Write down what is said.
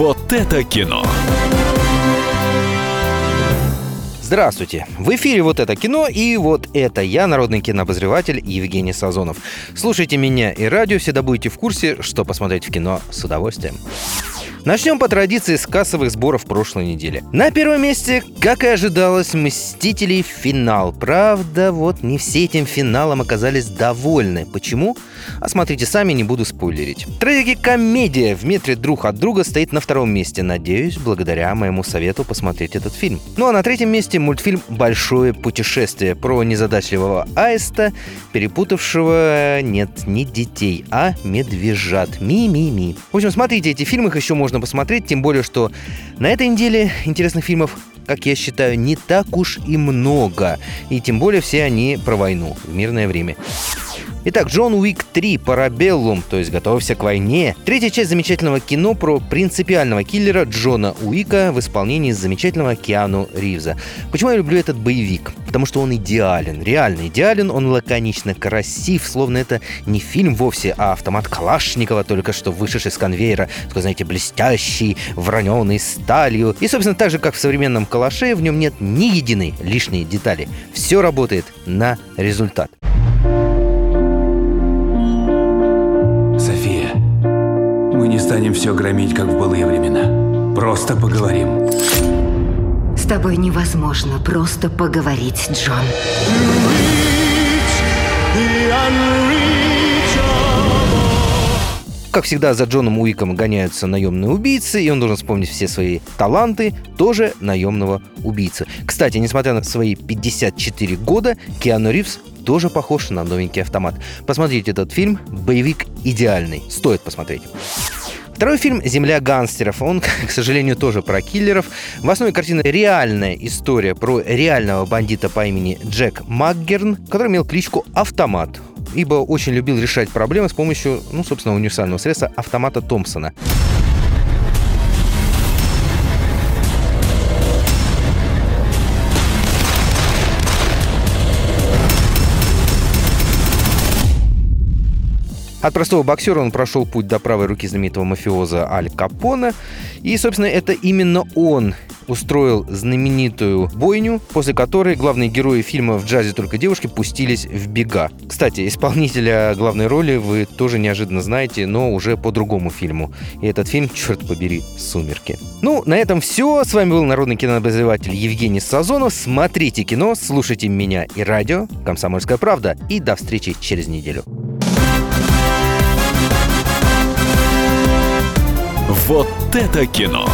Вот это кино. Здравствуйте! В эфире «Вот это кино» и вот это я, народный кинообозреватель Евгений Сазонов. Слушайте меня и радио, всегда будете в курсе, что посмотреть в кино с удовольствием. Начнем по традиции с кассовых сборов прошлой недели. На первом месте, как и ожидалось, «Мстители. Финал». Правда, вот не все этим финалом оказались довольны. Почему? А смотрите сами, не буду спойлерить. Трагикомедия в метре друг от друга стоит на втором месте. Надеюсь, благодаря моему совету посмотреть этот фильм. Ну а на третьем месте мультфильм «Большое путешествие» про незадачливого аиста, перепутавшего, нет, не детей, а медвежат. Ми-ми-ми. В общем, смотрите эти фильмы, их еще можно можно посмотреть, тем более, что на этой неделе интересных фильмов как я считаю, не так уж и много. И тем более все они про войну в мирное время. Итак, Джон Уик 3 Парабеллум, то есть «Готовься к войне». Третья часть замечательного кино про принципиального киллера Джона Уика в исполнении замечательного Киану Ривза. Почему я люблю этот боевик? Потому что он идеален, реально идеален, он лаконично красив, словно это не фильм вовсе, а автомат Калашникова, только что вышедший с конвейера, такой, знаете, блестящий, враненый сталью. И, собственно, так же, как в современном Калаше, в нем нет ни единой лишней детали. Все работает на результат. Станем все громить, как в былые времена. Просто поговорим. С тобой невозможно просто поговорить, Джон. Как всегда, за Джоном Уиком гоняются наемные убийцы, и он должен вспомнить все свои таланты тоже наемного убийцы. Кстати, несмотря на свои 54 года, Киану Ривз тоже похож на новенький автомат. Посмотрите этот фильм, боевик идеальный, стоит посмотреть. Второй фильм «Земля гангстеров». Он, к сожалению, тоже про киллеров. В основе картины реальная история про реального бандита по имени Джек Макгерн, который имел кличку «Автомат» ибо очень любил решать проблемы с помощью, ну, собственно, универсального средства автомата Томпсона. От простого боксера он прошел путь до правой руки знаменитого мафиоза Аль Капона. И, собственно, это именно он устроил знаменитую бойню, после которой главные герои фильма «В джазе только девушки» пустились в бега. Кстати, исполнителя главной роли вы тоже неожиданно знаете, но уже по другому фильму. И этот фильм, черт побери, «Сумерки». Ну, на этом все. С вами был народный кинообозреватель Евгений Сазонов. Смотрите кино, слушайте меня и радио «Комсомольская правда». И до встречи через неделю. Вот это кино!